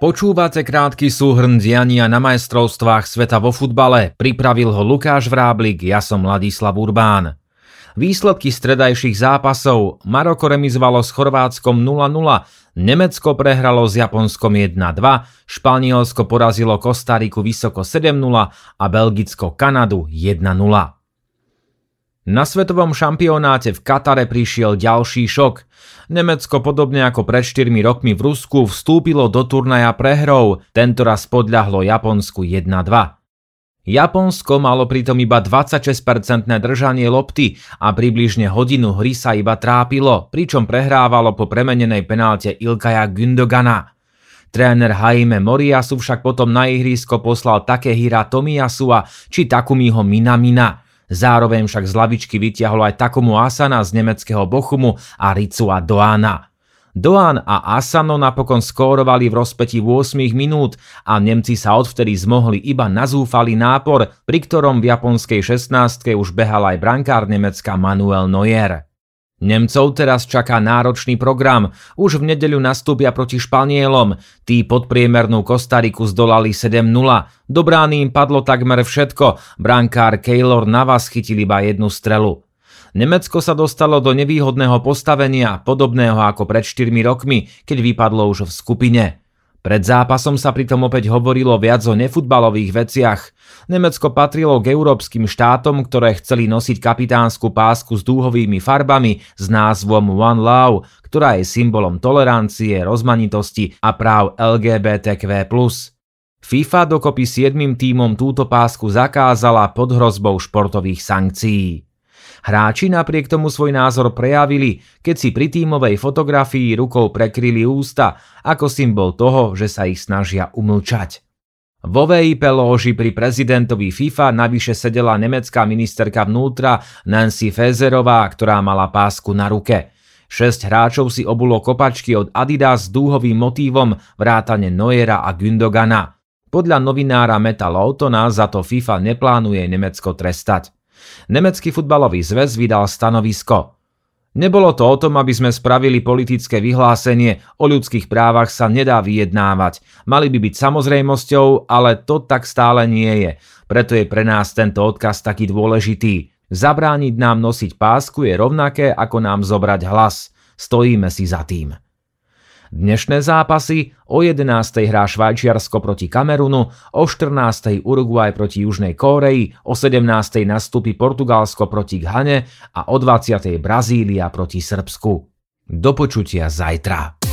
Počúvate krátky súhrn diania na majstrovstvách sveta vo futbale. Pripravil ho Lukáš Vráblik, ja som Ladislav Urbán. Výsledky stredajších zápasov. Maroko remizovalo s Chorvátskom 0-0, Nemecko prehralo s Japonskom 1-2, Španielsko porazilo Kostariku vysoko 7-0 a Belgicko Kanadu 1-0. Na svetovom šampionáte v Katare prišiel ďalší šok. Nemecko podobne ako pred 4 rokmi v Rusku vstúpilo do turnaja prehrou, tentoraz podľahlo Japonsku 1-2. Japonsko malo pritom iba 26% držanie lopty a približne hodinu hry sa iba trápilo, pričom prehrávalo po premenenej penálte Ilkaja Gündogana. Tréner Jaime Moriasu však potom na ihrisko poslal také hira Tomiyasua či Takumiho Minamina – Zároveň však z lavičky vytiahol aj Takomu Asana z nemeckého Bochumu a Ricua Doana. Doan a Asano napokon skórovali v rozpeti 8 minút a Nemci sa odvtedy zmohli iba na zúfalý nápor, pri ktorom v japonskej 16. už behal aj brankár Nemecka Manuel Neuer. Nemcov teraz čaká náročný program. Už v nedeľu nastúpia proti Španielom. Tí podpriemernú Kostariku zdolali 7-0. Do brány im padlo takmer všetko. Brankár Keylor Navas chytil iba jednu strelu. Nemecko sa dostalo do nevýhodného postavenia, podobného ako pred 4 rokmi, keď vypadlo už v skupine. Pred zápasom sa pritom opäť hovorilo viac o nefutbalových veciach. Nemecko patrilo k európskym štátom, ktoré chceli nosiť kapitánsku pásku s dúhovými farbami s názvom One Love, ktorá je symbolom tolerancie, rozmanitosti a práv LGBTQ+. FIFA dokopy siedmým tímom túto pásku zakázala pod hrozbou športových sankcií. Hráči napriek tomu svoj názor prejavili, keď si pri tímovej fotografii rukou prekryli ústa, ako symbol toho, že sa ich snažia umlčať. Vo VIP loži pri prezidentovi FIFA navyše sedela nemecká ministerka vnútra Nancy Fezerová, ktorá mala pásku na ruke. Šesť hráčov si obulo kopačky od Adidas s dúhovým motívom vrátane Neuera a Gündogana. Podľa novinára Meta Lautona za to FIFA neplánuje Nemecko trestať. Nemecký futbalový zväz vydal stanovisko. Nebolo to o tom, aby sme spravili politické vyhlásenie, o ľudských právach sa nedá vyjednávať. Mali by byť samozrejmosťou, ale to tak stále nie je. Preto je pre nás tento odkaz taký dôležitý. Zabrániť nám nosiť pásku je rovnaké, ako nám zobrať hlas. Stojíme si za tým. Dnešné zápasy o 11. hrá Švajčiarsko proti Kamerunu, o 14. Uruguay proti Južnej Kóreji, o 17. nastúpi Portugalsko proti Ghane a o 20. Brazília proti Srbsku. Do počutia zajtra.